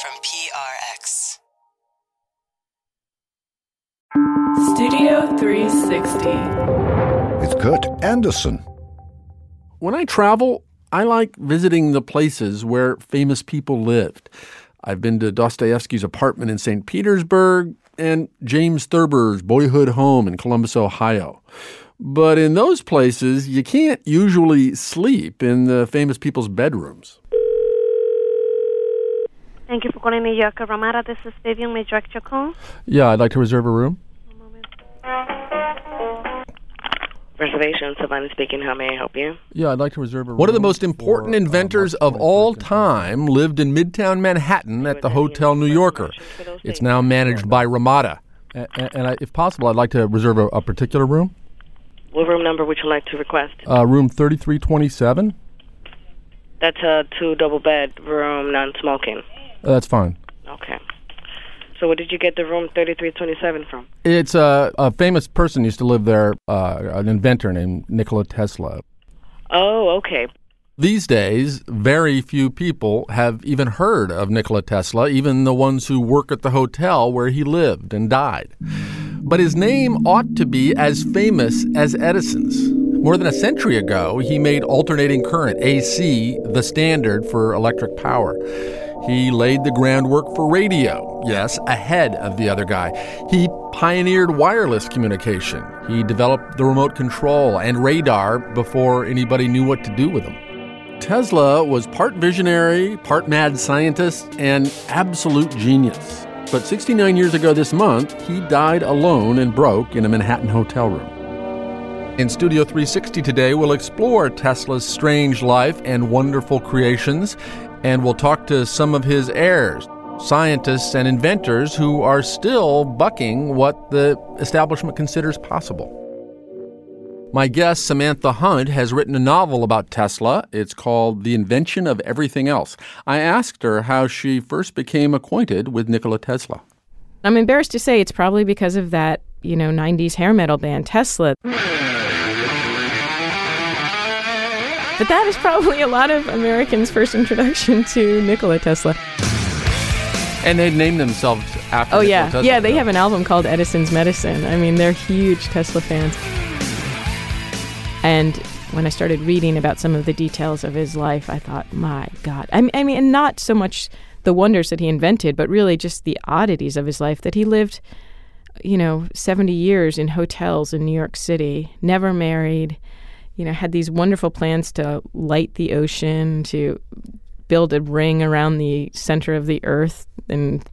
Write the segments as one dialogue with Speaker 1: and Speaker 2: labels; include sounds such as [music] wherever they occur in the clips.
Speaker 1: from PRX.
Speaker 2: Studio 360.
Speaker 3: with Kurt Andersen.
Speaker 4: When I travel, I like visiting the places where famous people lived. I've been to Dostoevsky's apartment in St. Petersburg and James Thurber's boyhood home in Columbus, Ohio. But in those places, you can't usually sleep in the famous people's bedrooms.
Speaker 5: Thank you for calling New York Ramada. This is Vivian. May I direct your call?
Speaker 4: Yeah, I'd like to reserve a room.
Speaker 6: Reservation, Savannah speaking. How may I help you?
Speaker 4: Yeah, I'd like to reserve a room. One of the most important inventors of all time lived in Midtown Manhattan at the Hotel New Yorker. It's now managed by Ramada. And, and I, if possible, I'd like to reserve a, a particular room.
Speaker 6: What room number would you like to request?
Speaker 4: Uh, room 3327.
Speaker 6: That's a two double bed room, non smoking.
Speaker 4: Uh, that's fine.
Speaker 6: Okay. So where did you get the room 3327 from?
Speaker 4: It's a, a famous person used to live there, uh, an inventor named Nikola Tesla.
Speaker 6: Oh, okay.
Speaker 4: These days, very few people have even heard of Nikola Tesla, even the ones who work at the hotel where he lived and died. But his name ought to be as famous as Edison's. More than a century ago, he made alternating current, AC, the standard for electric power. He laid the groundwork for radio, yes, ahead of the other guy. He pioneered wireless communication. He developed the remote control and radar before anybody knew what to do with them. Tesla was part visionary, part mad scientist, and absolute genius. But 69 years ago this month, he died alone and broke in a Manhattan hotel room. In Studio 360 today, we'll explore Tesla's strange life and wonderful creations, and we'll talk to some of his heirs, scientists and inventors who are still bucking what the establishment considers possible. My guest, Samantha Hunt, has written a novel about Tesla. It's called The Invention of Everything Else. I asked her how she first became acquainted with Nikola Tesla.
Speaker 7: I'm embarrassed to say it's probably because of that, you know, 90s hair metal band Tesla. But that is probably a lot of Americans' first introduction to Nikola Tesla.
Speaker 4: And they named themselves after Tesla.
Speaker 7: Oh
Speaker 4: Nikola
Speaker 7: yeah,
Speaker 4: Tesla.
Speaker 7: yeah. They have an album called Edison's Medicine. I mean, they're huge Tesla fans. And when I started reading about some of the details of his life, I thought, my God. I mean, I mean, and not so much the wonders that he invented, but really just the oddities of his life that he lived, you know, 70 years in hotels in New York City, never married, you know, had these wonderful plans to light the ocean, to build a ring around the center of the earth and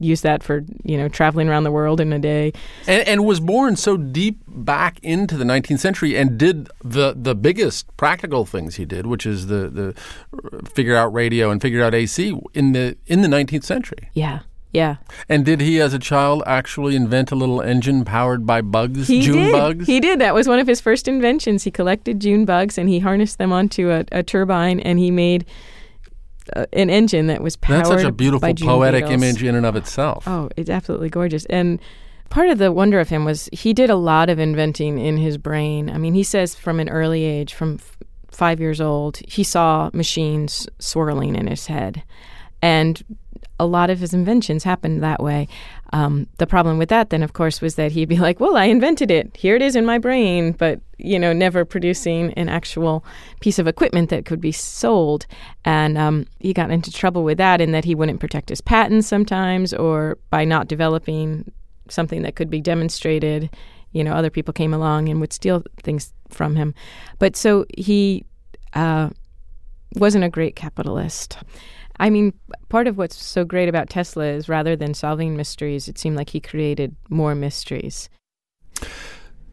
Speaker 7: use that for, you know, traveling around the world in a day.
Speaker 4: and, and was born so deep back into the 19th century and did the, the biggest practical things he did, which is the, the uh, figure out radio and figure out AC in the in the 19th century.
Speaker 7: Yeah. Yeah.
Speaker 4: And did he, as a child, actually invent a little engine powered by bugs,
Speaker 7: He
Speaker 4: June
Speaker 7: did.
Speaker 4: bugs?
Speaker 7: He did. That was one of his first inventions. He collected June bugs and he harnessed them onto a, a turbine and he made uh, an engine that was powered
Speaker 4: That's such a beautiful poetic
Speaker 7: beetles.
Speaker 4: image in and of itself.
Speaker 7: Oh, it's absolutely gorgeous. And part of the wonder of him was he did a lot of inventing in his brain. I mean, he says from an early age, from f- five years old, he saw machines swirling in his head. And a lot of his inventions happened that way. Um, the problem with that, then, of course, was that he'd be like, "Well, I invented it. Here it is in my brain," but you know, never producing an actual piece of equipment that could be sold. And um, he got into trouble with that, in that he wouldn't protect his patents sometimes, or by not developing something that could be demonstrated. You know, other people came along and would steal things from him. But so he uh, wasn't a great capitalist. I mean, part of what's so great about Tesla is rather than solving mysteries, it seemed like he created more mysteries.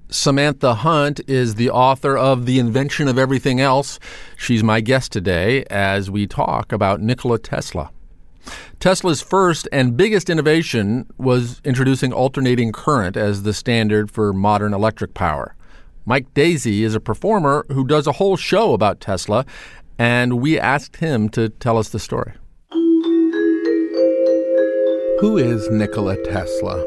Speaker 4: Samantha Hunt is the author of The Invention of Everything Else. She's my guest today as we talk about Nikola Tesla. Tesla's first and biggest innovation was introducing alternating current as the standard for modern electric power. Mike Daisey is a performer who does a whole show about Tesla, and we asked him to tell us the story.
Speaker 8: Who is Nikola Tesla?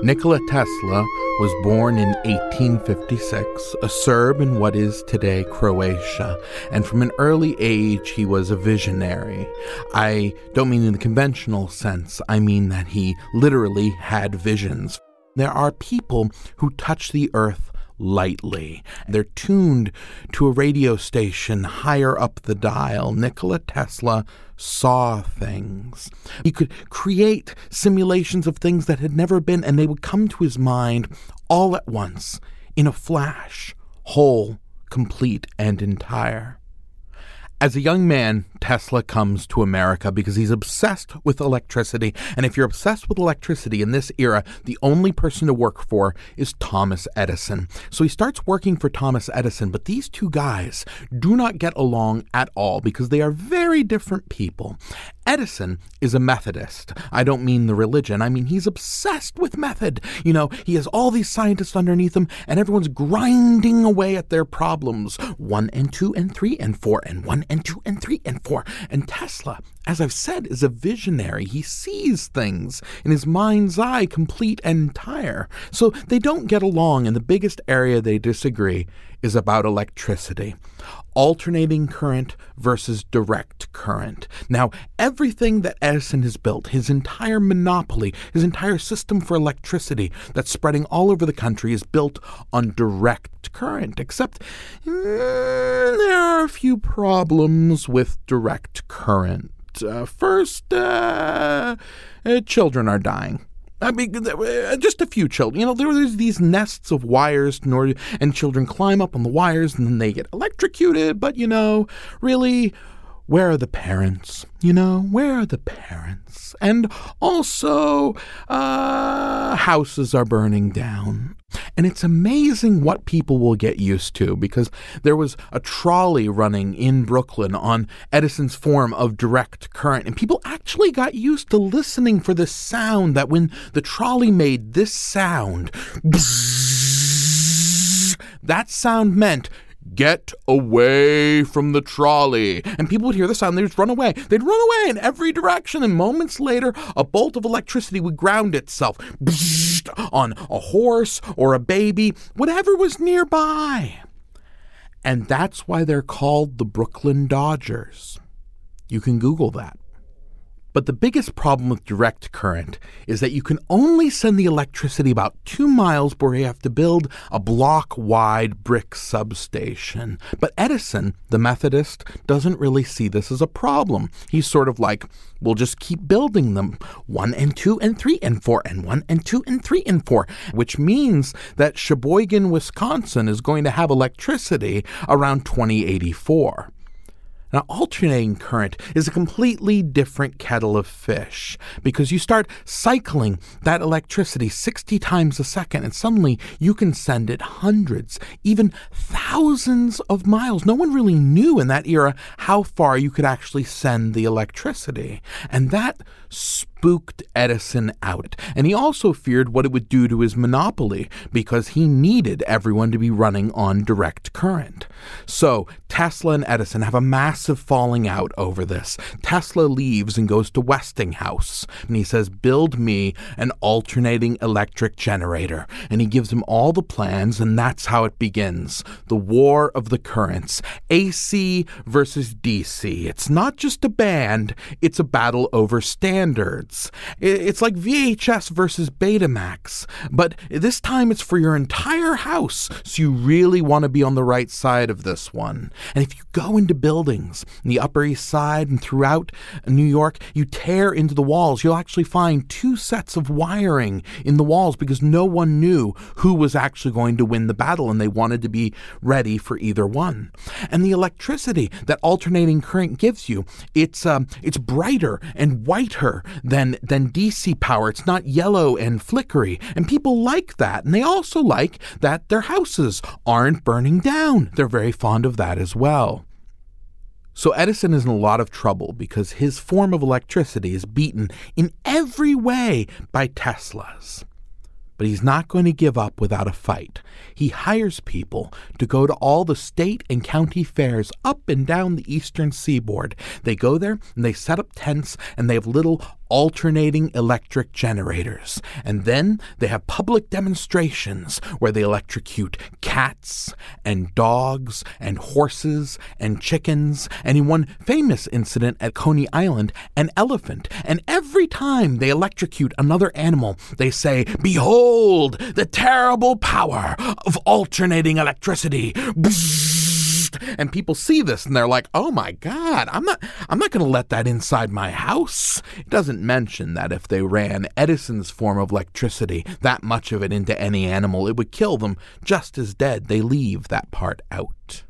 Speaker 8: Nikola Tesla was born in 1856, a Serb in what is today Croatia, and from an early age he was a visionary. I don't mean in the conventional sense, I mean that he literally had visions. There are people who touch the earth lightly. They're tuned to a radio station higher up the dial. Nikola Tesla saw things. He could create simulations of things that had never been, and they would come to his mind all at once, in a flash, whole, complete, and entire. As a young man, Tesla comes to America because he's obsessed with electricity. And if you're obsessed with electricity in this era, the only person to work for is Thomas Edison. So he starts working for Thomas Edison, but these two guys do not get along at all because they are very different people. Edison is a Methodist. I don't mean the religion, I mean he's obsessed with method. You know, he has all these scientists underneath him, and everyone's grinding away at their problems one and two and three and four and one and two and three and four. And Tesla, as I've said, is a visionary. He sees things in his mind's eye, complete and entire. So they don't get along, and the biggest area they disagree is about electricity alternating current versus direct current. Now, everything that Edison has built, his entire monopoly, his entire system for electricity that's spreading all over the country is built on direct current, except mm, there are a few problems with direct current. Uh, first, uh, uh, children are dying. I mean, uh, just a few children. You know, there, there's these nests of wires, and children climb up on the wires and then they get electrocuted. But, you know, really, where are the parents? You know, where are the parents? And also, uh, houses are burning down. And it's amazing what people will get used to because there was a trolley running in Brooklyn on Edison's form of direct current, and people actually got used to listening for the sound that when the trolley made this sound, that sound meant Get away from the trolley. And people would hear the sound, they'd just run away. They'd run away in every direction, and moments later, a bolt of electricity would ground itself on a horse or a baby, whatever was nearby. And that's why they're called the Brooklyn Dodgers. You can Google that. But the biggest problem with direct current is that you can only send the electricity about two miles where you have to build a block wide brick substation. But Edison, the Methodist, doesn't really see this as a problem. He's sort of like, we'll just keep building them one and two and three and four and one and two and three and four, which means that Sheboygan, Wisconsin is going to have electricity around 2084. Now, alternating current is a completely different kettle of fish because you start cycling that electricity 60 times a second, and suddenly you can send it hundreds, even thousands of miles. No one really knew in that era how far you could actually send the electricity. And that spooked Edison out. And he also feared what it would do to his monopoly because he needed everyone to be running on direct current. So Tesla and Edison have a massive falling out over this. Tesla leaves and goes to Westinghouse and he says, Build me an alternating electric generator. And he gives him all the plans, and that's how it begins the war of the currents AC versus DC. It's not just a band, it's a battle over standards. It's like VHS versus Betamax, but this time it's for your entire house, so you really want to be on the right side of this one. And if you go into buildings in the Upper East Side and throughout New York, you tear into the walls, you'll actually find two sets of wiring in the walls because no one knew who was actually going to win the battle and they wanted to be ready for either one. And the electricity that alternating current gives you, it's um, it's brighter and whiter than than DC power. It's not yellow and flickery. And people like that. And they also like that their houses aren't burning down. They're very fond of that as well. So Edison is in a lot of trouble because his form of electricity is beaten in every way by Tesla's. But he's not going to give up without a fight. He hires people to go to all the state and county fairs up and down the eastern seaboard. They go there and they set up tents and they have little alternating electric generators. And then they have public demonstrations where they electrocute cats and dogs and horses and chickens. And in one famous incident at Coney Island, an elephant. And every time they electrocute another animal, they say, Behold the terrible power of alternating electricity. And people see this and they're like, "Oh my god, I'm not I'm not going to let that inside my house." It doesn't mention that if they ran Edison's form of electricity, that much of it into any animal, it would kill them just as dead. They leave that part out.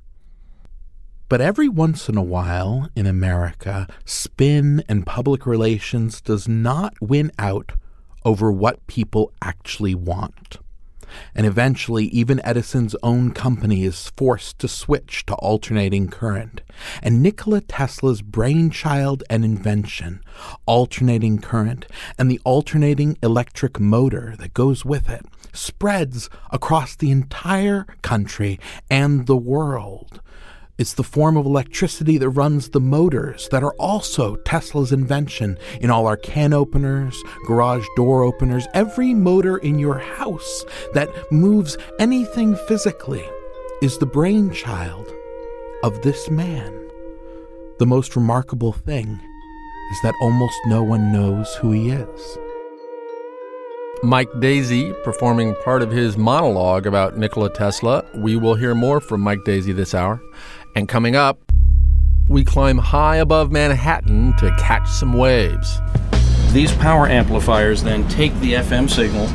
Speaker 8: But every once in a while in America, spin and public relations does not win out over what people actually want. And eventually, even Edison's own company is forced to switch to alternating current. And Nikola Tesla's brainchild and invention, alternating current, and the alternating electric motor that goes with it, spreads across the entire country and the world. It's the form of electricity that runs the motors that are also Tesla's invention in all our can openers, garage door openers, every motor in your house that moves anything physically is the brainchild of this man. The most remarkable thing is that almost no one knows who he is.
Speaker 4: Mike Daisey performing part of his monologue about Nikola Tesla. We will hear more from Mike Daisey this hour. And coming up, we climb high above Manhattan to catch some waves.
Speaker 9: These power amplifiers then take the FM signal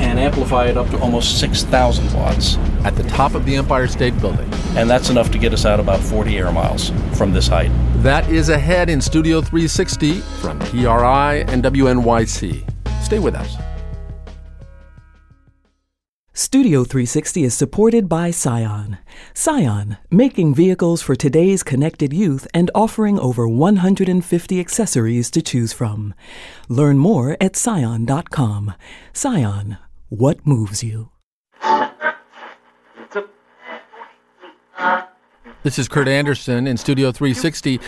Speaker 9: and amplify it up to almost 6,000 watts.
Speaker 4: At the top of the Empire State Building.
Speaker 9: And that's enough to get us out about 40 air miles from this height.
Speaker 4: That is ahead in Studio 360 from PRI and WNYC. Stay with us.
Speaker 10: Studio 360 is supported by Scion. Scion, making vehicles for today's connected youth and offering over 150 accessories to choose from. Learn more at scion.com. Scion, what moves you?
Speaker 4: This is Kurt Andersen in Studio 360.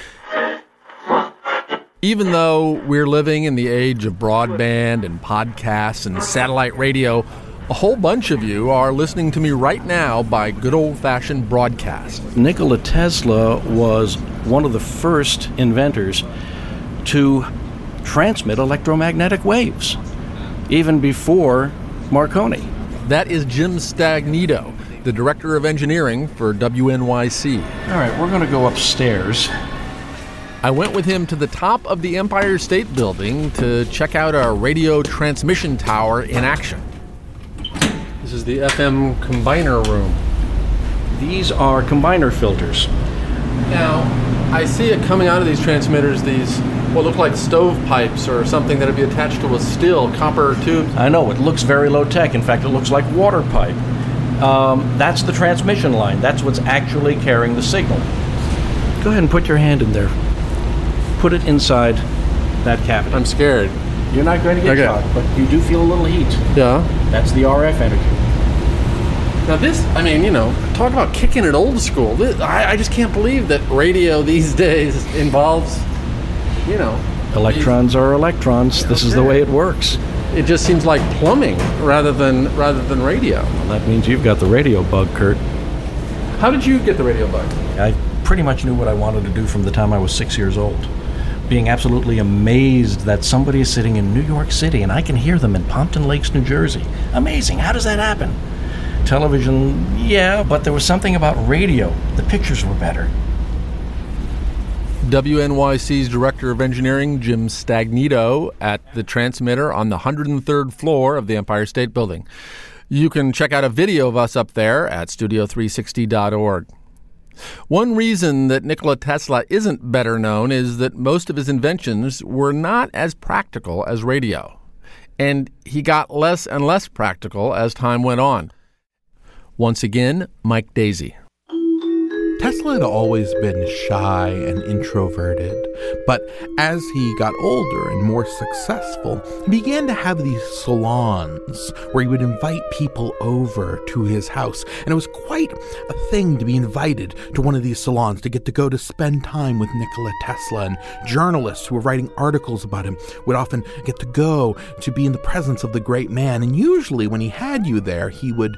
Speaker 4: Even though we're living in the age of broadband and podcasts and satellite radio, a whole bunch of you are listening to me right now by good old fashioned broadcast.
Speaker 9: Nikola Tesla was one of the first inventors to transmit electromagnetic waves, even before Marconi.
Speaker 4: That is Jim Stagnitto, the director of engineering for WNYC.
Speaker 9: All right, we're going to go upstairs.
Speaker 4: I went with him to the top of the Empire State Building to check out a radio transmission tower in action. This is the FM combiner room.
Speaker 9: These are combiner filters.
Speaker 4: Now, I see it coming out of these transmitters, these what look like stovepipes or something that would be attached to a still, copper tube.
Speaker 9: I know, it looks very low tech. In fact, it looks like water pipe. Um, that's the transmission line. That's what's actually carrying the signal. Go ahead and put your hand in there. Put it inside that cavity.
Speaker 4: I'm scared.
Speaker 9: You're not going to get
Speaker 4: Okay.
Speaker 9: shocked, but you do feel a little heat.
Speaker 4: Yeah.
Speaker 9: That's the RF energy.
Speaker 4: Now this, I mean, you know, talk about kicking it old school. This, I, I just can't believe that radio these [laughs] days involves, you know,
Speaker 9: Electrons are electrons. This is the way it works.
Speaker 4: it just seems like plumbing rather than rather than radio.
Speaker 9: Well, that means you've got the radio bug, Kurt.
Speaker 4: How did you get the radio bug?
Speaker 9: I pretty much knew what I wanted to do from the time I was six years old. Being absolutely amazed that somebody is sitting in New York City and I can hear them in Pompton Lakes, New Jersey. Amazing. How does that happen? Television, yeah, but there was something about radio. The pictures were better.
Speaker 4: WNYC's Director of Engineering, Jim Stagnitto, at the transmitter on the 103rd floor of the Empire State Building. You can check out a video of us up there at studio360.org. One reason that Nikola Tesla isn't better known is that most of his inventions were not as practical as radio. And he got less and less practical as time went on. Once again, Mike Daisey.
Speaker 8: Tesla had always been shy and introverted, but as he got older and more successful, he began to have these salons where he would invite people over to his house. And it was quite a thing to be invited to one of these salons, to get to go to spend time with Nikola Tesla. And journalists who were writing articles about him would often get to go to be in the presence of the great man. And usually, when he had you there, he would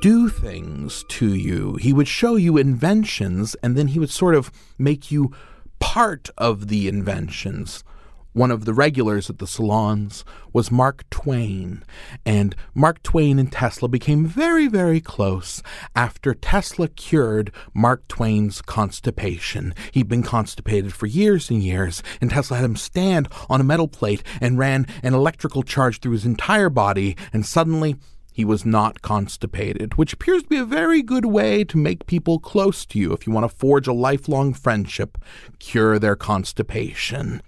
Speaker 8: do things to you. He would show you inventions, and then he would sort of make you part of the inventions. One of the regulars at the salons was Mark Twain, and Mark Twain and Tesla became very, very close after Tesla cured Mark Twain's constipation. He'd been constipated for years and years, and Tesla had him stand on a metal plate and ran an electrical charge through his entire body, and suddenly he was not constipated, which appears to be a very good way to make people close to you if you want to forge a lifelong friendship, cure their constipation.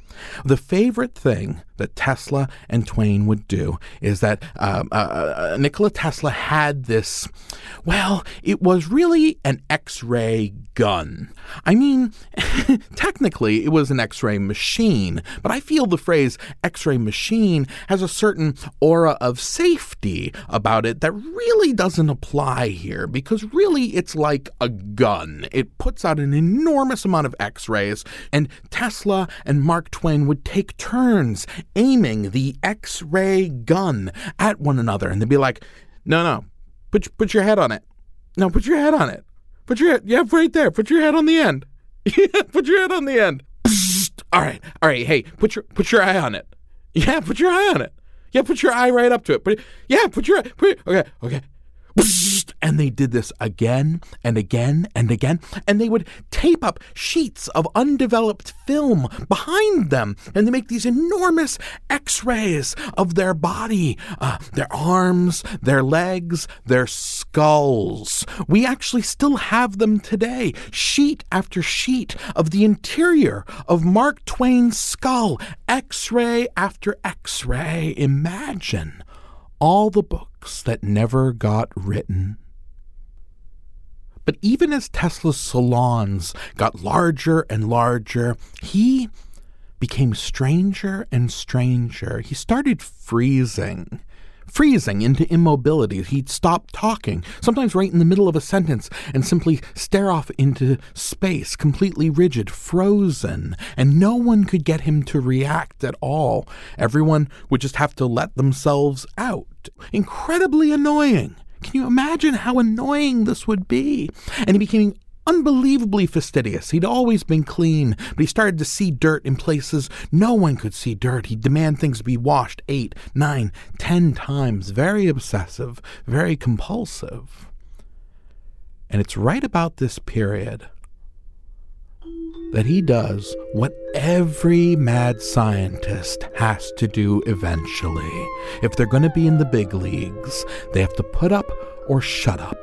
Speaker 8: The favorite thing that Tesla and Twain would do is that uh, uh, uh, Nikola Tesla had this, well, it was really an X ray gun. I mean, [laughs] technically, it was an X ray machine, but I feel the phrase X ray machine has a certain aura of safety about it that really doesn't apply here because really it's like a gun. It puts out an enormous amount of X rays, and Tesla and Mark Twain would take turns aiming the X ray gun at one another. And they'd be like, no, no, put, put your head on it. No, put your head on it. Put your head, yeah, right there. Put your head on the end. [laughs] Yeah, put your head on the end. Psst. [laughs] All right, all right. Hey, put your put your eye on it. Yeah, put your eye on it. Yeah, put your eye right up to it. Put, yeah, put your put. Okay, okay. And they did this again and again and again. And they would tape up sheets of undeveloped film behind them. And they make these enormous x rays of their body, uh, their arms, their legs, their skulls. We actually still have them today, sheet after sheet of the interior of Mark Twain's skull, x ray after x ray. Imagine all the books that never got written. But even as Tesla's salons got larger and larger, he became stranger and stranger. He started freezing. Freezing into immobility. He'd stop talking, sometimes right in the middle of a sentence, and simply stare off into space, completely rigid, frozen, and no one could get him to react at all. Everyone would just have to let themselves out. Incredibly annoying. Can you imagine how annoying this would be? And he became unbelievably fastidious. He'd always been clean, but he started to see dirt in places no one could see dirt. He'd demand things to be washed eight, nine, ten times. Very obsessive, very compulsive. And it's right about this period that he does what every mad scientist has to do eventually. If they're going to be in the big leagues, they have to put up or shut up.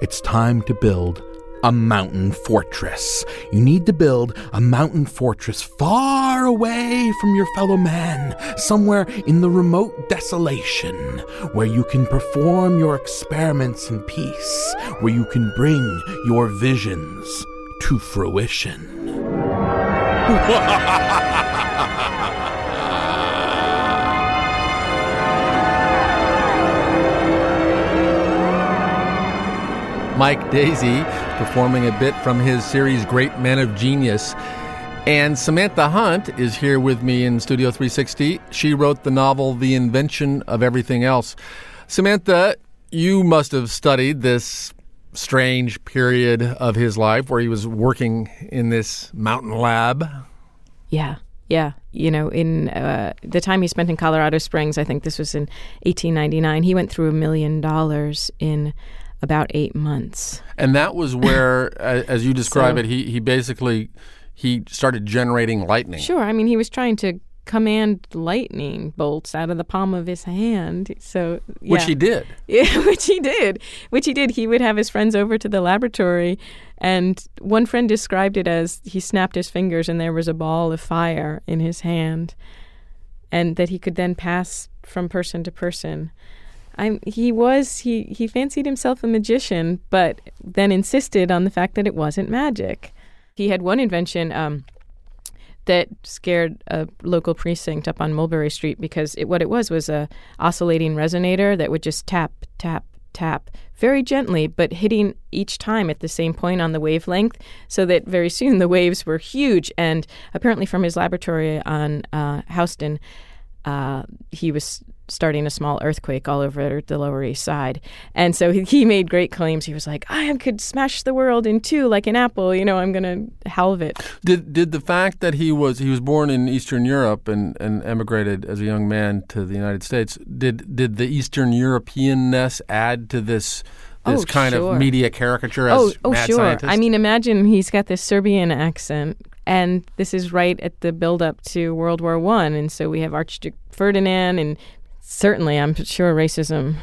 Speaker 8: It's time to build a mountain fortress. You need to build a mountain fortress far away from your fellow man, somewhere in the remote desolation, where you can perform your experiments in peace, where you can bring your visions to fruition. [laughs]
Speaker 4: Mike Daisey performing a bit from his series Great Men of Genius. And Samantha Hunt is here with me in Studio 360. She wrote the novel The Invention of Everything Else. Samantha, you must have studied this strange period of his life where he was working in this mountain lab.
Speaker 7: Yeah. Yeah, you know, in uh, the time he spent in Colorado Springs, I think this was in 1899, he went through a million dollars in about eight months.
Speaker 4: And that was [laughs] where, as you describe
Speaker 7: So-
Speaker 4: it, he, he basically he started generating lightning.
Speaker 7: Sure, I mean, he was trying to command lightning bolts out of the palm of his hand. So, yeah.
Speaker 4: Which he did. [laughs]
Speaker 7: Yeah, which he did. Which he did. He would have his friends over to the laboratory, and one friend described it as he snapped his fingers and there was a ball of fire in his hand, and that he could then pass from person to person. I'm, he was he he fancied himself a magician, but then insisted on the fact that it wasn't magic. He had one invention um, that scared a local precinct up on Mulberry Street because it, what it was was a oscillating resonator that would just tap tap tap very gently, but hitting each time at the same point on the wavelength, so that very soon the waves were huge. And apparently, from his laboratory on uh, Houston, uh, he was starting a small earthquake all over the Lower East Side. And so he, he made great claims. He was like, I could smash the world in two like an apple. You know, I'm going to halve it.
Speaker 4: Did did the fact that he was he was born in Eastern Europe and, and emigrated as a young man to the United States did did the Eastern Europeanness add to this this
Speaker 7: Oh,
Speaker 4: kind
Speaker 7: sure.
Speaker 4: of media caricature as
Speaker 7: oh, oh,
Speaker 4: mad
Speaker 7: sure.
Speaker 4: scientist?
Speaker 7: I mean, imagine he's got this Serbian accent, and this is right at the build-up to World War One, and so we have Archduke Ferdinand, and certainly, I'm sure racism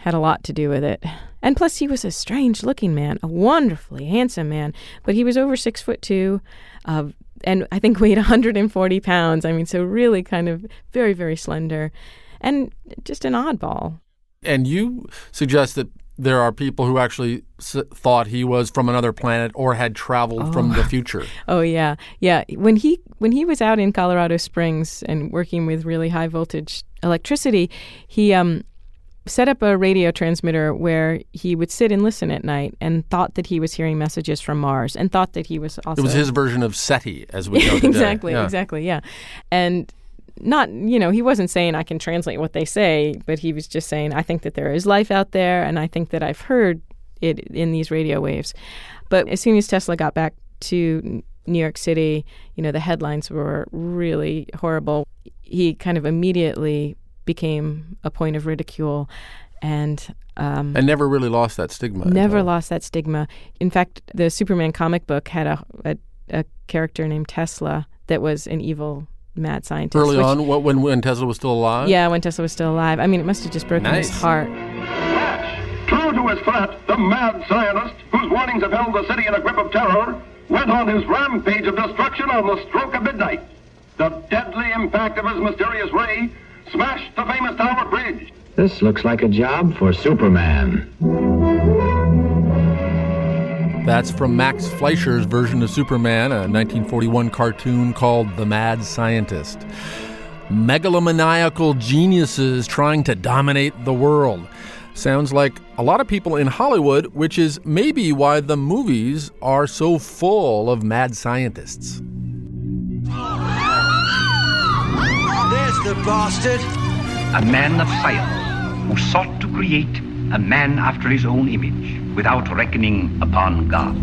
Speaker 7: had a lot to do with it. And plus, he was a strange-looking man, a wonderfully handsome man, but he was over six foot two, uh, and I think [laughs] weighed 140 pounds. I mean, so really kind of very, very slender, and just an oddball.
Speaker 4: and you suggest that there are people who actually s- thought he was from another planet or had traveled from the future. [laughs]
Speaker 7: Oh yeah, yeah. When he when he was out in Colorado Springs and working with really high voltage electricity, he um, set up a radio transmitter where he would sit and listen at night and thought that he was hearing messages from Mars and thought that he was also
Speaker 4: It was his version of SETI, as we know [laughs] today.
Speaker 7: exactly,
Speaker 4: Yeah.
Speaker 7: exactly, yeah. And not, you know, he wasn't saying I can translate what they say, but he was just saying I think that there is life out there, and I think that I've heard it in these radio waves. But as soon as Tesla got back to New York City, you know, the headlines were really horrible. He kind of immediately became a point of ridicule, and um,
Speaker 4: And never really lost that stigma.
Speaker 7: Never lost that stigma. In fact, the Superman comic book had a, a, a character named Tesla that was an evil mad scientist.
Speaker 4: Early
Speaker 7: which-
Speaker 4: on, what, when, when Tesla was still alive?
Speaker 7: Yeah, when Tesla was still alive. I mean, it must have just broken his
Speaker 4: Nice.
Speaker 7: heart.
Speaker 11: True to his threat, the mad scientist, whose warnings have held the city in a grip of terror, went on his rampage of destruction on the stroke of midnight. The deadly impact of his mysterious ray smashed the famous Tower Bridge.
Speaker 12: This looks like a job for Superman.
Speaker 4: That's from Max Fleischer's version of Superman, a 1941 cartoon called The Mad Scientist. Megalomaniacal geniuses trying to dominate the world. Sounds like a lot of people in Hollywood, which is maybe why the movies are so full of mad scientists.
Speaker 13: There's the bastard.
Speaker 14: A man of science who sought to create a man after his own image without reckoning upon God.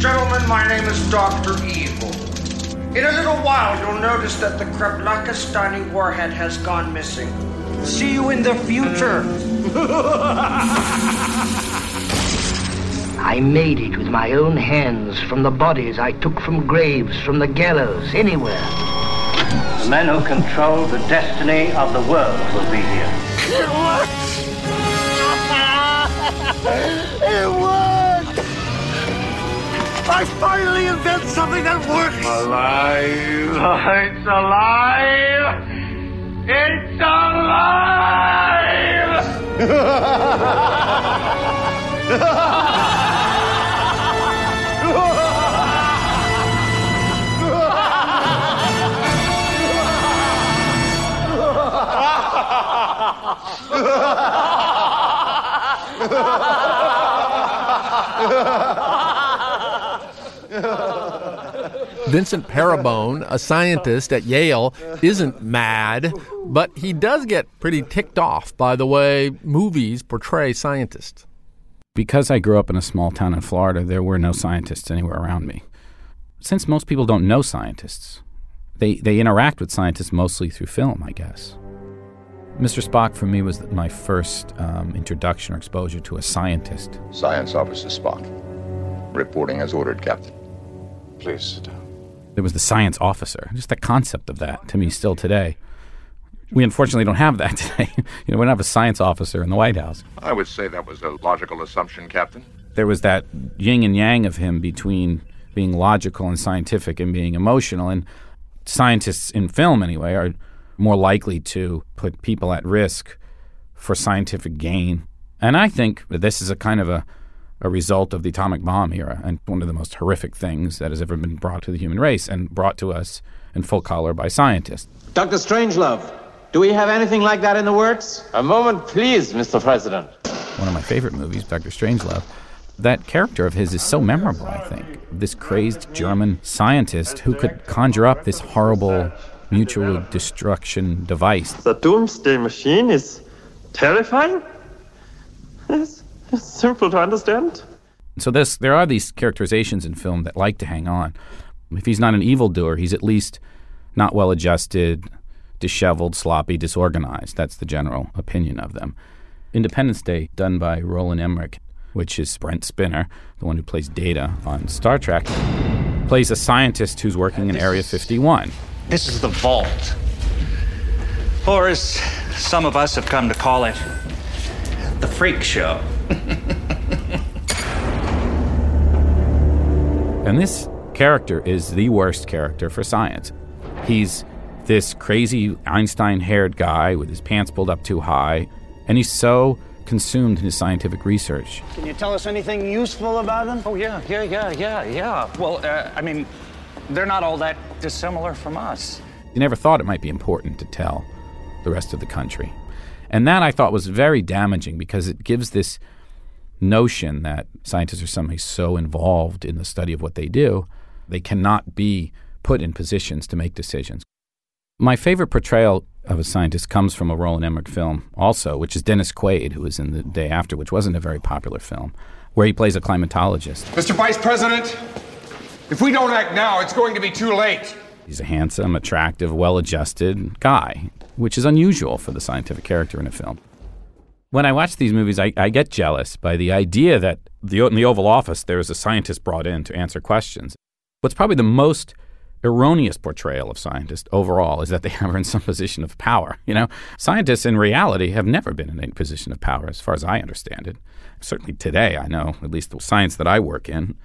Speaker 13: Gentlemen, my name is Dr. Evil. In a little while, you'll notice that the Kreplakistani warhead has gone missing. See you in the future. [laughs]
Speaker 15: I made it with my own hands from the bodies I took from graves, from the gallows, anywhere.
Speaker 14: The men who control the destiny of the world will be here. [laughs]
Speaker 13: It worked! I finally invented something that works!
Speaker 14: Alive! [laughs] It's alive! It's [laughs] [laughs]
Speaker 4: Vincent Pieribone, a scientist at Yale, isn't mad, but he does get pretty ticked off by the way movies portray scientists.
Speaker 16: Because I grew up in a small town in Florida, there were no scientists anywhere around me. Since most people don't know scientists, they, they interact with scientists mostly through film, I guess. Mr. Spock for me was my first um, introduction or exposure to a scientist.
Speaker 17: Science Officer Spock. Reporting as ordered, Captain. Please sit down.
Speaker 16: There was the science officer. Just the concept of that to me still today. We unfortunately don't have that [laughs] today. you know, we don't have a science officer in the White House.
Speaker 17: I would say that was a logical assumption, Captain.
Speaker 16: There was that yin and yang of him between being logical and scientific and being emotional. And scientists in film, anyway, are more likely to put people at risk for scientific gain. And I think that this is a kind of a, a result of the atomic bomb era and one of the most horrific things that has ever been brought to the human race and brought to us in full color by scientists.
Speaker 18: Dr. Strangelove, do we have anything like that in the works?
Speaker 19: A moment, please, Mr. President.
Speaker 16: One of my favorite movies, Dr. Strangelove. That character of his is so memorable, I think. This crazed German scientist who could conjure up this horrible mutual destruction device.
Speaker 19: The doomsday machine is terrifying? It's, it's simple to understand.
Speaker 16: So this, there are these characterizations in film that like to hang on. If he's not an evildoer, he's at least not well adjusted, disheveled, sloppy, disorganized. That's the general opinion of them. Independence Day, done by Roland Emmerich, which is Brent Spiner, the one who plays Data on Star Trek, plays a scientist who's working in Area 51.
Speaker 20: This is the vault. Or as some of us have come to call it, the freak show. [laughs]
Speaker 16: And this character is the worst character for science. He's this crazy Einstein haired guy with his pants pulled up too high, and he's so consumed in his scientific research.
Speaker 13: Can you tell us anything useful about them?
Speaker 20: Oh, yeah, yeah, yeah, yeah, yeah. Well, uh, I mean, they're not all that dissimilar from us.
Speaker 16: He never thought it might be important to tell the rest of the country. And that I thought was very damaging because it gives this notion that scientists are somehow so involved in the study of what they do, they cannot be put in positions to make decisions. My favorite portrayal of a scientist comes from a Roland Emmerich film, also, which is Dennis Quaid, who was in The Day After, which wasn't a very popular film, where he plays a climatologist.
Speaker 21: Mr. Vice President, if we don't act now, it's going to be too late.
Speaker 16: He's a handsome, attractive, well adjusted guy, which is unusual for the scientific character in a film. When I watch these movies, I, I get jealous by the idea that the, in the Oval Office there is a scientist brought in to answer questions. What's probably the most erroneous portrayal of scientists overall is that they [laughs] are in some position of power. You know, scientists in reality have never been in a position of power, as far as I understand it. Certainly today, I know, at least the science that I work in,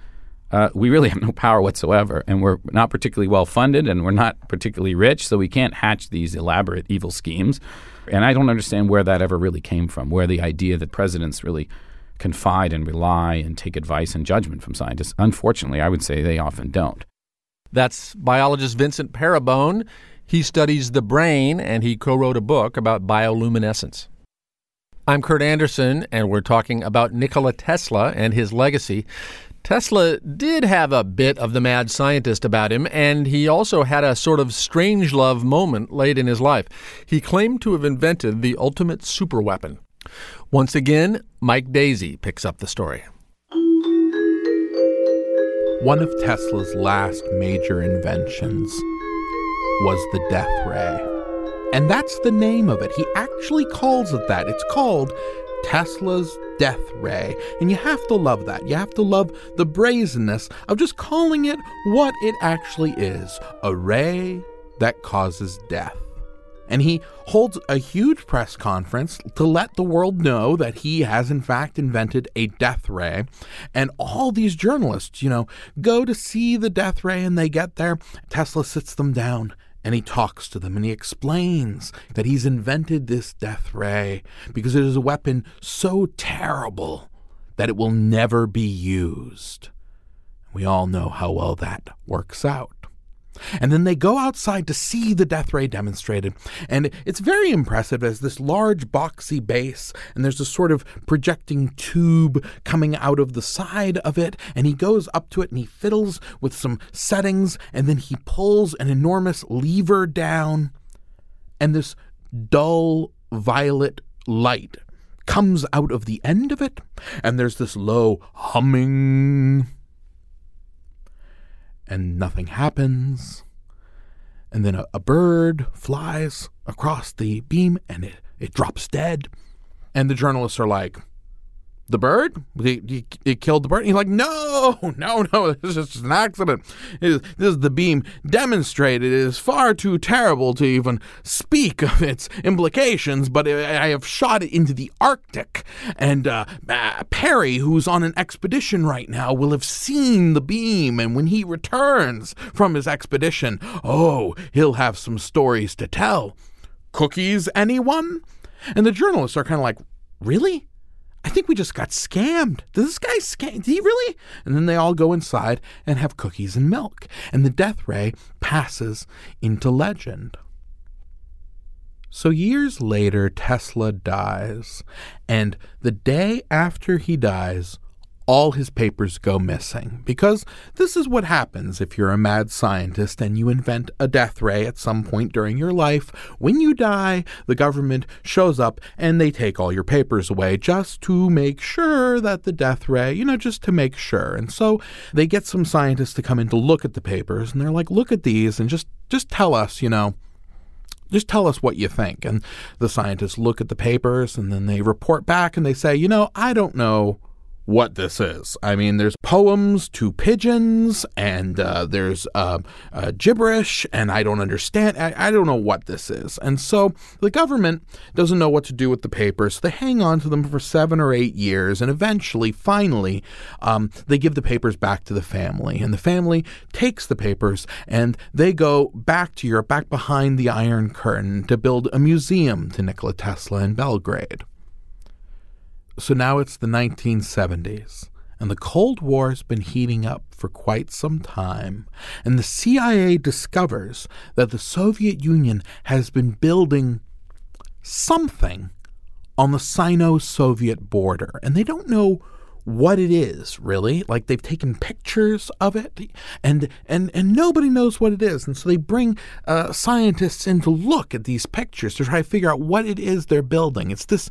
Speaker 16: uh, we really have no power whatsoever, and we're not particularly well funded, and we're not particularly rich, so we can't hatch these elaborate evil schemes. And I don't understand where that ever really came from, where the idea that presidents really confide and rely and take advice and judgment from scientists. Unfortunately, I would say they often don't.
Speaker 4: That's biologist Vincent Pieribone. He studies the brain and he co wrote a book about bioluminescence. I'm Kurt Andersen, and we're talking about Nikola Tesla and his legacy. Tesla did have a bit of the mad scientist about him, and he also had a sort of strange love moment late in his life. He claimed to have invented the ultimate superweapon. Once again, Mike Daisey picks up the story.
Speaker 8: One of Tesla's last major inventions was the death ray. And that's the name of it. He actually calls it that. It's called Tesla's death ray. And you have to love that. You have to love the brazenness of just calling it what it actually is a ray that causes death. And he holds a huge press conference to let the world know that he has, in fact, invented a death ray. And all these journalists, you know, go to see the death ray and they get there. Tesla sits them down and he talks to them and he explains that he's invented this death ray because it is a weapon so terrible that it will never be used. We all know how well that works out. And then they go outside to see the death ray demonstrated. And it's very impressive as this large boxy base, and there's a sort of projecting tube coming out of the side of it. And he goes up to it and he fiddles with some settings, and then he pulls an enormous lever down, and this dull violet light comes out of the end of it, and there's this low humming and nothing happens. And then a, a, bird flies across the beam and it, it drops dead. And the journalists are like, the bird? He killed the bird? He's like, no, [laughs] no, no, this is just an accident. This is the beam demonstrated. It is far too terrible to even speak of its implications, but I have shot it into the Arctic. And uh, uh, Perry, who's on an expedition right now, will have seen the beam. And when he returns from his expedition, oh, he'll have some stories to tell. Cookies, anyone? And the journalists are kind of like, Really? I think we just got scammed. Did this guy scam? Did he really? And then they all go inside and have cookies and milk. And the death ray passes into legend. So years later, Tesla dies. And the day after he dies, all his papers go missing because this is what happens if you're a mad scientist and you invent a death ray at some point during your life. When you die, the government shows up and they take all your papers away just to make sure that the death ray, you know, just to make sure. And so they get some scientists to come in to look at the papers and they're like, "Look at these and just just tell us, you know, just tell us what you think. And the scientists look at the papers and then they report back and they say, you know, I don't know what this is. I mean, there's poems to pigeons, and uh, there's uh, uh, gibberish, and I don't understand. I, I, don't know what this is. And so the government doesn't know what to do with the papers. So they hang on to them for seven or eight years, and eventually, finally, um, they give the papers back to the family. And the family takes the papers and they go back to Europe, back behind the Iron Curtain, to build a museum to Nikola Tesla in Belgrade. So now it's the 1970s, and the Cold War has been heating up for quite some time, and the CIA discovers that the Soviet Union has been building something on the Sino Soviet border, and they don't know what it is really. Like they've taken pictures of it and and and nobody knows what it is and so they bring uh, scientists in to look at these pictures to try to figure out what it is they're building. It's this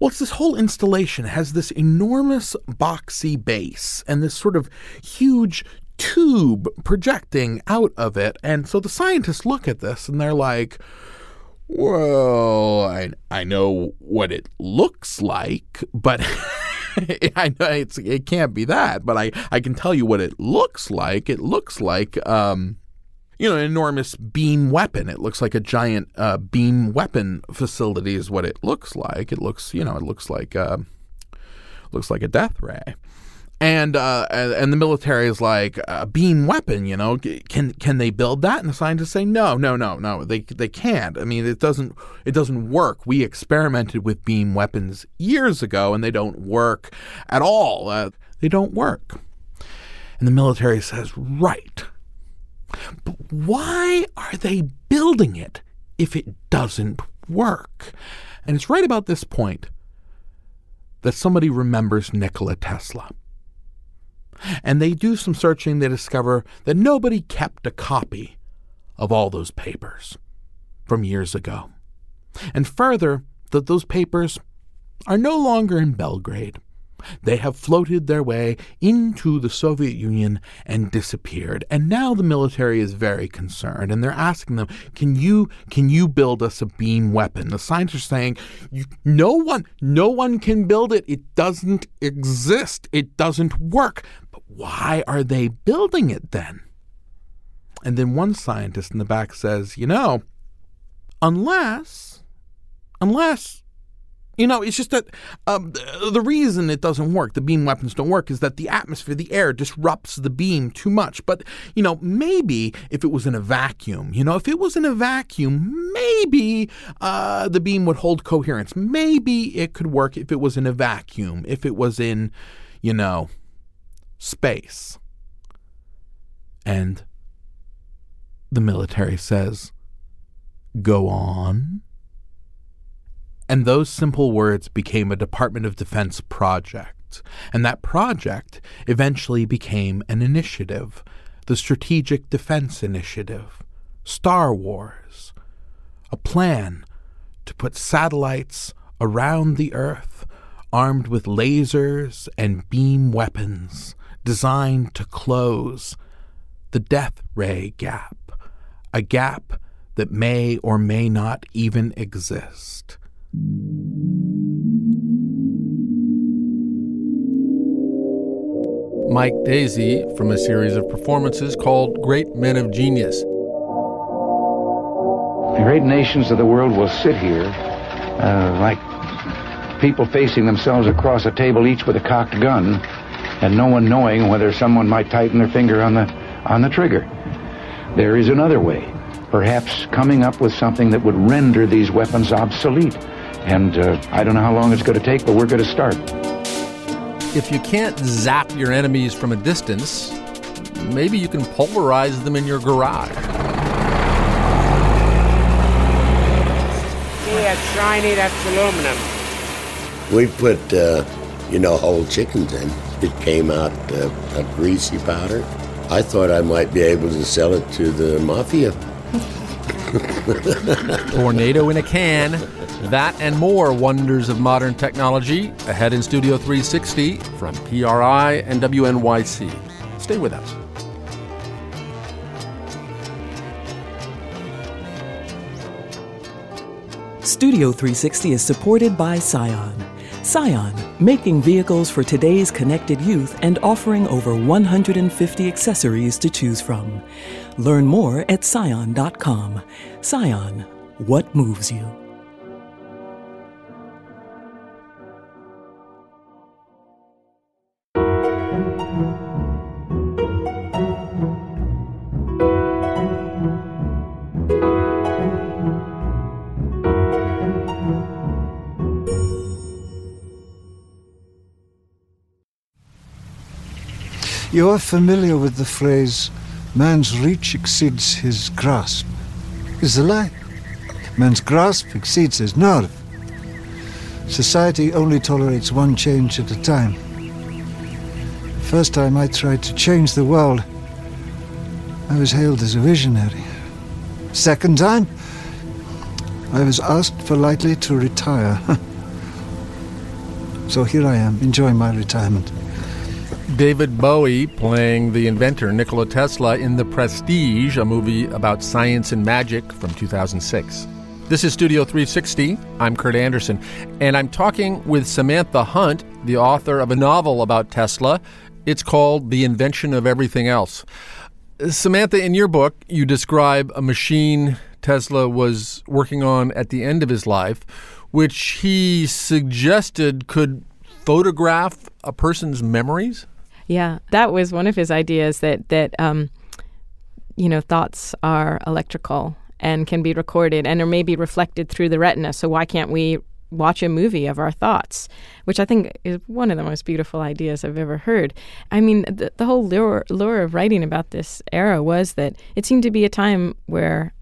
Speaker 8: well, it's this whole installation has this enormous boxy base and this sort of huge tube projecting out of it. And so the scientists look at this and they're like, well, I, I know what it looks like, but [laughs] I know it's, it can't be that, but I, I can tell you what it looks like. It looks like um, you know, an enormous beam weapon. It looks like a giant uh, beam weapon facility is what it looks like. It looks, you know, it looks like uh, looks like a death ray. And uh, and the military is like a beam weapon, you know. Can can they build that? And the scientists say no, no, no, no. They they can't. I mean, it doesn't it doesn't work. We experimented with beam weapons years ago, and they don't work at all. Uh, they don't work. And the military says, right, but why are they building it if it doesn't work? And it's right about this point that somebody remembers Nikola Tesla. And they do some searching, they discover that nobody kept a copy of all those papers from years ago. And further, that those papers are no longer in Belgrade. They have floated their way into the Soviet Union and disappeared. And now the military is very concerned and they're asking them, "Can you can you build us a beam weapon?" The scientists are saying, "No one no one can build it. It doesn't exist. It doesn't work." But why are they building it then? And then one scientist in the back says, "You know, unless unless you know, it's just that um, the reason it doesn't work, the beam weapons don't work, is that the atmosphere, the air disrupts the beam too much. But, you know, maybe if it was in a vacuum, you know, if it was in a vacuum, maybe uh, the beam would hold coherence. Maybe it could work if it was in a vacuum, if it was in, you know, space. And the military says, go on. And those simple words became a Department of Defense project. And that project eventually became an initiative, the Strategic Defense Initiative, Star Wars, a plan to put satellites around the Earth armed with lasers and beam weapons designed to close the death ray gap, a gap that may or may not even exist.
Speaker 4: Mike Daisey from a series of performances called Great Men of Genius.
Speaker 22: The great nations of the world will sit here uh, like people facing themselves across a table, each with a cocked gun, and no one knowing whether someone might tighten their finger on the on the trigger. There is another way, perhaps coming up with something that would render these weapons obsolete And uh, I don't know how long it's going to take, but we're going to start.
Speaker 4: If you can't zap your enemies from a distance, maybe you can pulverize them in your garage.
Speaker 23: See, that's shiny, that's aluminum.
Speaker 24: We put, uh, you know, whole chickens in. It came out uh, a greasy powder. I thought I might be able to sell it to the mafia. [laughs]
Speaker 4: Tornado in a can. That and more wonders of modern technology ahead in Studio 360 from PRI and WNYC. Stay with us.
Speaker 10: Studio 360 is supported by Scion. Scion, making vehicles for today's connected youth and offering over 150 accessories to choose from. Learn more at scion.com. Scion, what moves you?
Speaker 25: You are familiar with the phrase, man's reach exceeds his grasp. Is a lie. Man's grasp exceeds his nerve. Society only tolerates one change at a time. First time I tried to change the world, I was hailed as a visionary. Second time, I was asked politely to retire. [laughs] so here I am, enjoying my retirement.
Speaker 4: David Bowie playing the inventor Nikola Tesla in The Prestige, a movie about science and magic from 2006. This is Studio 360. I'm Kurt Andersen, and I'm talking with Samantha Hunt, the author of a novel about Tesla. It's called The Invention of Everything Else. Samantha, in your book, you describe a machine Tesla was working on at the end of his life, which he suggested could photograph a person's memories.
Speaker 7: Yeah, that was one of his ideas that that um, you know thoughts are electrical and can be recorded and are maybe reflected through the retina. So why can't we watch a movie of our thoughts? Which I think is one of the most beautiful ideas I've ever heard. I mean, the, the whole lure, lure of writing about this era was that it seemed to be a time where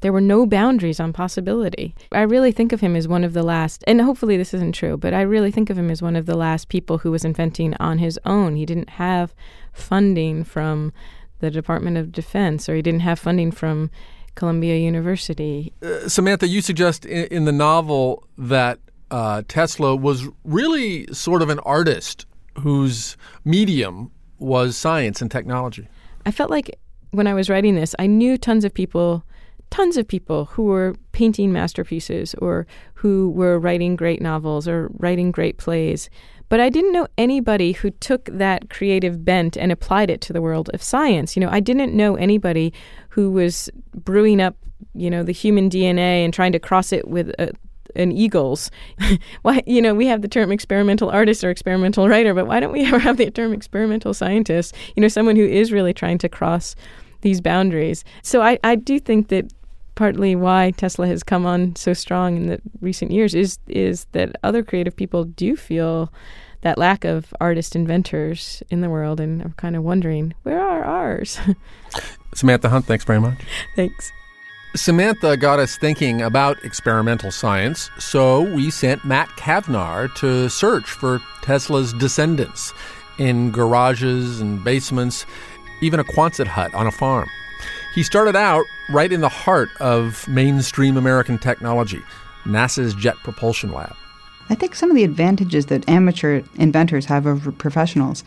Speaker 7: there were no boundaries on possibility. I really think of him as one of the last, and hopefully this isn't true, but I really think of him as one of the last people who was inventing on his own. He didn't have funding from the Department of Defense, or he didn't have funding from Columbia University.
Speaker 4: Uh, Samantha, you suggest in, in the novel that uh, Tesla was really sort of an artist whose medium was science and technology.
Speaker 7: I felt like when I was writing this, I knew tons of people tons of people who were painting masterpieces or who were writing great novels or writing great plays. But I didn't know anybody who took that creative bent and applied it to the world of science. You know, I didn't know anybody who was brewing up, you know, the human DNA and trying to cross it with a, an eagle's. [laughs] why, you know, we have the term experimental artist or experimental writer, but why don't we [laughs] ever have the term experimental scientist? You know, someone who is really trying to cross these boundaries. So I, I do think that partly why Tesla has come on so strong in the recent years is is that other creative people do feel that lack of artist inventors in the world and are kind of wondering where are ours. [laughs]
Speaker 4: Samantha Hunt, thanks very much.
Speaker 7: thanks.
Speaker 4: Samantha got us thinking about experimental science, so we sent Matt Kavnar to search for Tesla's descendants in garages and basements, even a Quonset hut on a farm. He started out right in the heart of mainstream American technology, NASA's Jet Propulsion Lab.
Speaker 26: I think some of the advantages that amateur inventors have over professionals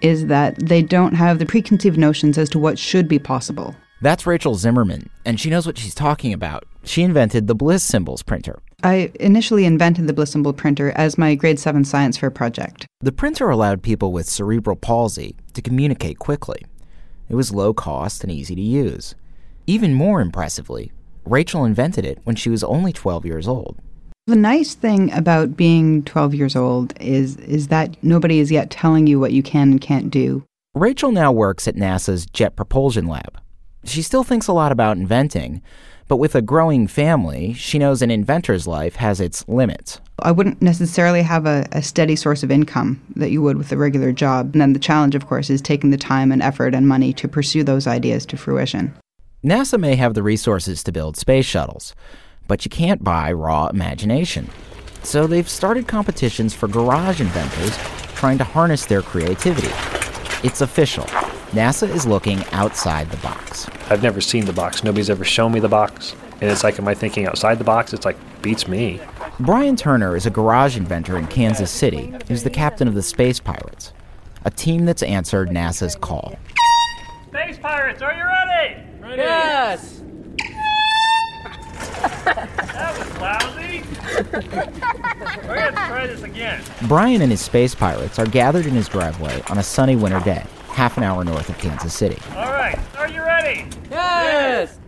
Speaker 26: is that they don't have the preconceived notions as to what should be possible.
Speaker 27: That's Rachel Zimmerman, and she knows what she's talking about. She invented the Blissymbols printer.
Speaker 26: I initially invented the Blissymbol printer as my grade 7 science fair project.
Speaker 27: The printer allowed people with cerebral palsy to communicate quickly. It was low cost and easy to use. Even more impressively, Rachel invented it when she was only 12 years old.
Speaker 26: The nice thing about being 12 years old is is that nobody is yet telling you what you can and can't do.
Speaker 27: Rachel now works at NASA's Jet Propulsion Lab. She still thinks a lot about inventing, but with a growing family, she knows an inventor's life has its limits.
Speaker 26: I wouldn't necessarily have a, a, steady source of income that you would with a regular job. And then the challenge, of course, is taking the time and effort and money to pursue those ideas to fruition.
Speaker 27: NASA may have the resources to build space shuttles, but you can't buy raw imagination. So they've started competitions for garage inventors trying to harness their creativity. It's official. NASA is looking outside the box.
Speaker 28: I've never seen the box. Nobody's ever shown me the box. And it's like, am I thinking outside the box? It's like, beats me.
Speaker 27: Brian Turner is a garage inventor in Kansas City who's the captain of the Space Pirates, a team that's answered NASA's call.
Speaker 29: Space Pirates, are you ready? Ready. Yes. that was lousy. We're going to try this again.
Speaker 27: Brian and his Space Pirates are gathered in his driveway on a sunny winter day, half an hour north of Kansas City.
Speaker 29: All right, are you ready? Yes.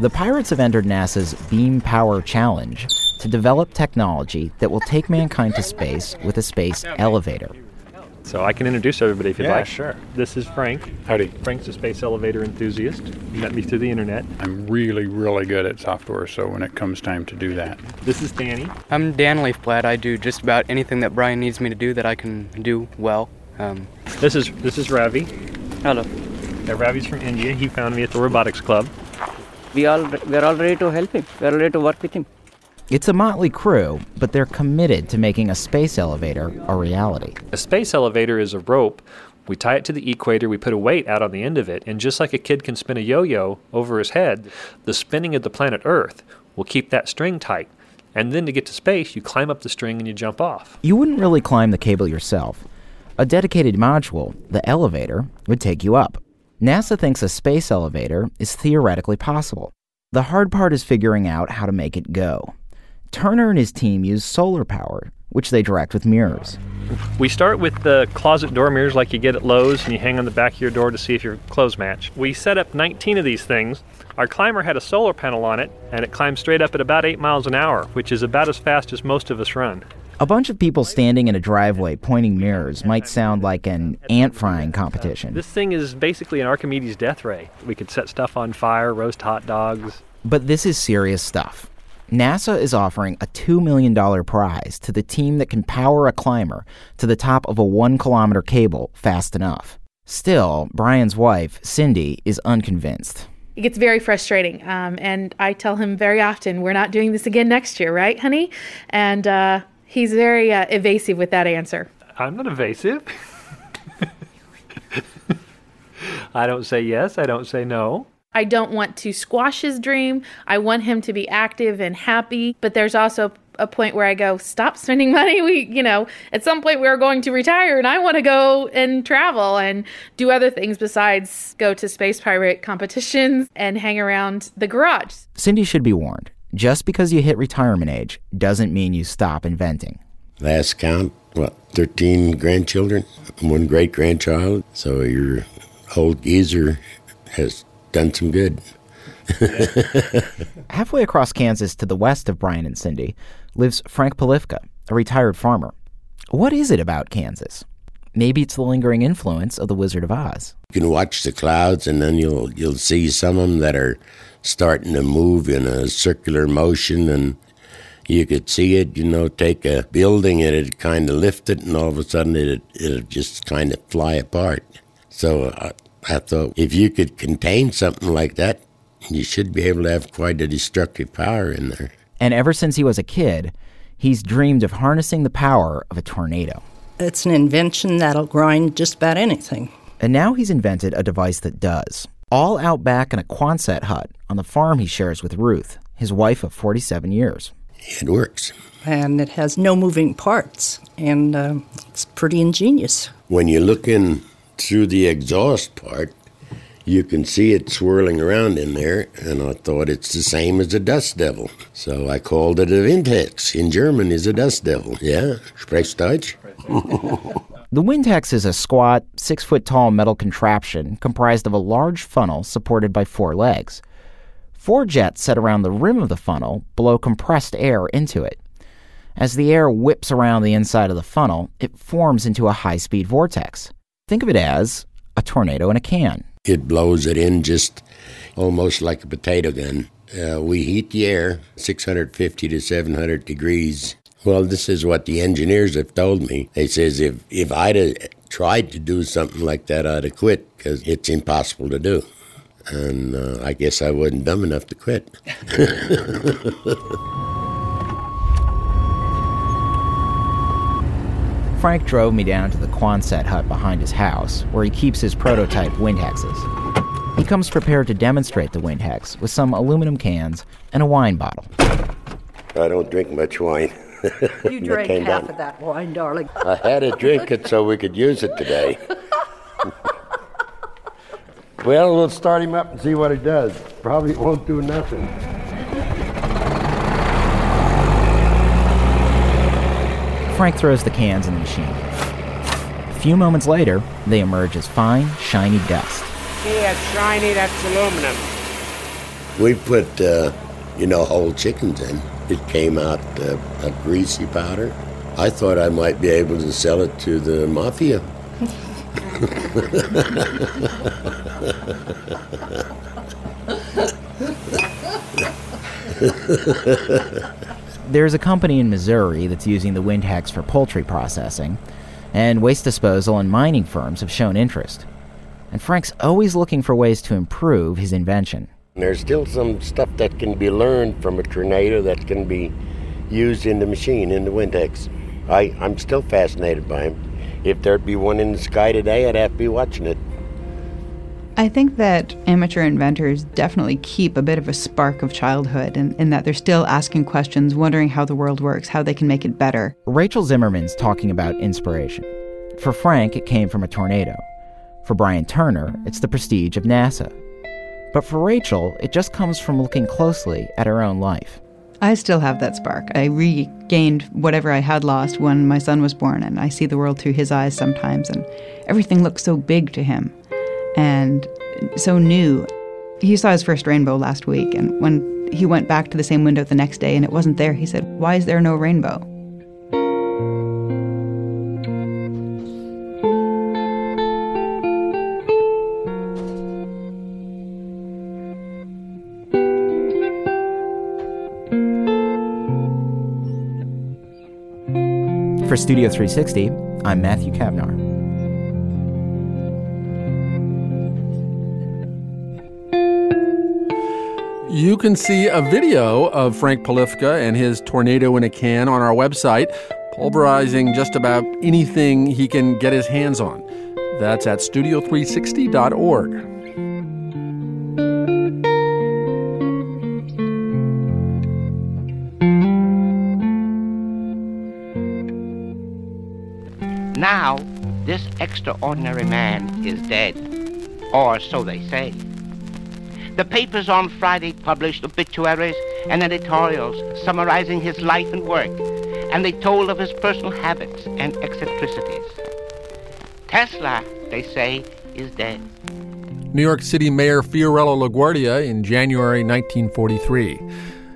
Speaker 27: The Pirates have entered NASA's Beam Power Challenge to develop technology that will take mankind to space with a space elevator.
Speaker 28: So I can introduce everybody if you'd
Speaker 30: yeah,
Speaker 28: like.
Speaker 30: sure.
Speaker 28: This is Frank.
Speaker 30: Howdy.
Speaker 28: Frank's a space elevator enthusiast. He met me through the internet.
Speaker 30: I'm really, really good at software, so when it comes time to do that.
Speaker 28: This is Danny.
Speaker 31: I'm Dan Leafblad. I do just about anything that Brian needs me to do that I can do well. Um,
Speaker 28: this is this is Ravi.
Speaker 31: Hello.
Speaker 28: Yeah, Ravi's from India. He found me at the robotics club.
Speaker 31: We all we're all ready to help him. We're ready to work with him.
Speaker 27: It's a motley crew, but they're committed to making a space elevator a reality.
Speaker 28: A space elevator is a rope. We tie it to the equator, we put a weight out on the end of it, and just like a kid can spin a yo yo over his head, the spinning of the planet Earth will keep that string tight. And then to get to space, you climb up the string and you jump off.
Speaker 27: You wouldn't really climb the cable yourself. A dedicated module, the elevator, would take you up. NASA thinks a space elevator is theoretically possible. The hard part is figuring out how to make it go. Turner and his team use solar power, which they direct with mirrors.
Speaker 28: We start with the closet door mirrors like you get at Lowe's and you hang on the back of your door to see if your clothes match. We set up 19 of these things. Our climber had a solar panel on it and it climbed straight up at about 8 miles an hour, which is about as fast as most of us run.
Speaker 27: A bunch of people standing in a driveway pointing mirrors might sound like an ant frying competition.
Speaker 28: This thing is basically an Archimedes death ray. We could set stuff on fire, roast hot dogs.
Speaker 27: But this is serious stuff. NASA is offering a $2 million prize to the team that can power a climber to the top of a one kilometer cable fast enough. Still, Brian's wife, Cindy, is unconvinced.
Speaker 32: It gets very frustrating. Um, and I tell him very often, we're not doing this again next year, right, honey? And uh, he's very uh, evasive with that answer.
Speaker 28: I'm not evasive. [laughs] I don't say yes, I don't say no.
Speaker 32: I don't want to squash his dream. I want him to be active and happy. But there's also a point where I go, stop spending [laughs] money. We, you know, at some point we're going to retire and I want to go and travel and do other things besides go to space pirate competitions and hang around the garage.
Speaker 27: Cindy should be warned. Just because you hit retirement age doesn't mean you stop inventing.
Speaker 24: Last count, what, 13 grandchildren, one great grandchild. So your old geezer has done some good. [laughs]
Speaker 27: Halfway across Kansas to the west of Brian and Cindy lives Frank Polifka, a retired farmer. What is it about Kansas? Maybe it's the lingering influence of the Wizard of Oz.
Speaker 24: You can watch the clouds, and then you'll you'll see some of them that are starting to move in a circular motion, and you could see it. You know, take a building and it kind of lift it, and all of a sudden it it'll just kind of fly apart. So uh, I thought if you could contain something like that, you should be able to have quite a destructive power in there.
Speaker 27: And ever since he was a kid, he's dreamed of harnessing the power of a tornado.
Speaker 33: It's an invention that'll grind just about anything.
Speaker 27: And now he's invented a device that does. All out back in a Quonset hut on the farm he shares with Ruth, his wife of 47 years.
Speaker 24: It works.
Speaker 33: And it has no moving parts, and uh, it's pretty ingenious.
Speaker 24: When you look in through the exhaust part, you can see it swirling around in there, and I thought it's the same as a dust devil. So I called it a Windhexe. In German, is a dust devil. Yeah, sprichst Deutsch?
Speaker 27: The Windhexe is a squat, six foot tall metal contraption comprised of a large funnel supported by four legs. Four jets set around the rim of the funnel blow compressed air into it. As the air whips around the inside of the funnel, it forms into a high speed vortex. Think of it as a tornado in a can.
Speaker 24: It blows it in just almost like a potato gun. Uh, we heat the air 650 to 700 degrees. Well, this is what the engineers have told me. They says if if I'd have tried to do something like that, I'd have quit because it's impossible to do. And uh, I guess I wasn't dumb enough to quit. [laughs]
Speaker 27: Frank drove me down to the Quonset hut behind his house, where he keeps his prototype Windhexes. He comes prepared to demonstrate the Windhexe with some aluminum cans and a wine bottle.
Speaker 24: I don't drink much wine. [laughs]
Speaker 33: You drank half of that wine, darling.
Speaker 24: I had to drink it so we could use it today. [laughs]
Speaker 34: Well, we'll start him up and see what he does. Probably won't do nothing.
Speaker 27: Frank throws the cans in the machine. A few moments later, they emerge as fine, shiny dust.
Speaker 23: See, that's shiny, that's aluminum.
Speaker 24: We put, uh, you know, whole chickens in. It came out uh, a greasy powder. I thought I might be able to sell it to the mafia. [laughs]
Speaker 27: There's a company in Missouri that's using the Windhexe for poultry processing, and waste disposal and mining firms have shown interest. And Frank's always looking for ways to improve his invention.
Speaker 24: There's still some stuff that can be learned from a tornado that can be used in the machine, in the Windhexe. I, I'm still fascinated by them. If there'd be one in the sky today, I'd have to be watching it.
Speaker 26: I think that amateur inventors definitely keep a bit of a spark of childhood in, in that they're still asking questions, wondering how the world works, how they can make it better.
Speaker 27: Rachel Zimmerman's talking about inspiration. For Frank, it came from a tornado. For Brian Turner, it's the prestige of NASA. But for Rachel, it just comes from looking closely at her own life.
Speaker 26: I still have that spark. I regained whatever I had lost when my son was born, and I see the world through his eyes sometimes, and everything looks so big to him and so new. He saw his first rainbow last week, and when he went back to the same window the next day and it wasn't there, he said, Why is there no rainbow?
Speaker 27: For Studio 360, I'm Matthew Kavnar.
Speaker 4: You can see a video of Frank Polifka and his tornado in a can on our website, pulverizing just about anything he can get his hands on. That's at studio360.org.
Speaker 35: this extraordinary man is dead, or so they say. The papers on Friday published obituaries and editorials summarizing his life and work, and they told of his personal habits and eccentricities. Tesla, they say, is dead.
Speaker 4: New York City Mayor Fiorello LaGuardia in January 1943.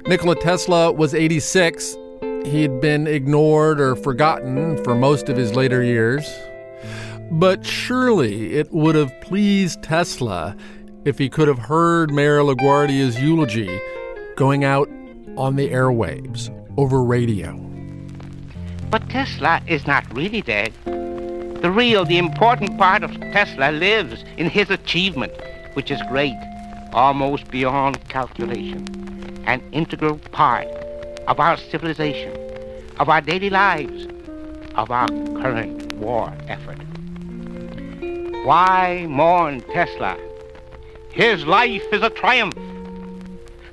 Speaker 4: Nikola Tesla was 86. He'd been ignored or forgotten for most of his later years. But surely it would have pleased Tesla if he could have heard Mayor LaGuardia's eulogy going out on the airwaves over radio.
Speaker 35: But Tesla is not really dead. The real, the important part of Tesla lives in his achievement, which is great, almost beyond calculation, an integral part of our civilization, of our daily lives, of our current war effort. Why mourn Tesla? His life is a triumph,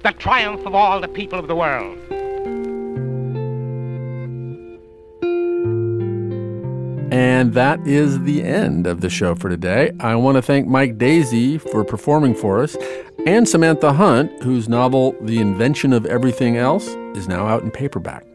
Speaker 35: the triumph of all the people of the world.
Speaker 4: And that is the end of the show for today. I want to thank Mike Daisey for performing for us and Samantha Hunt, whose novel, The Invention of Everything Else, is now out in paperback.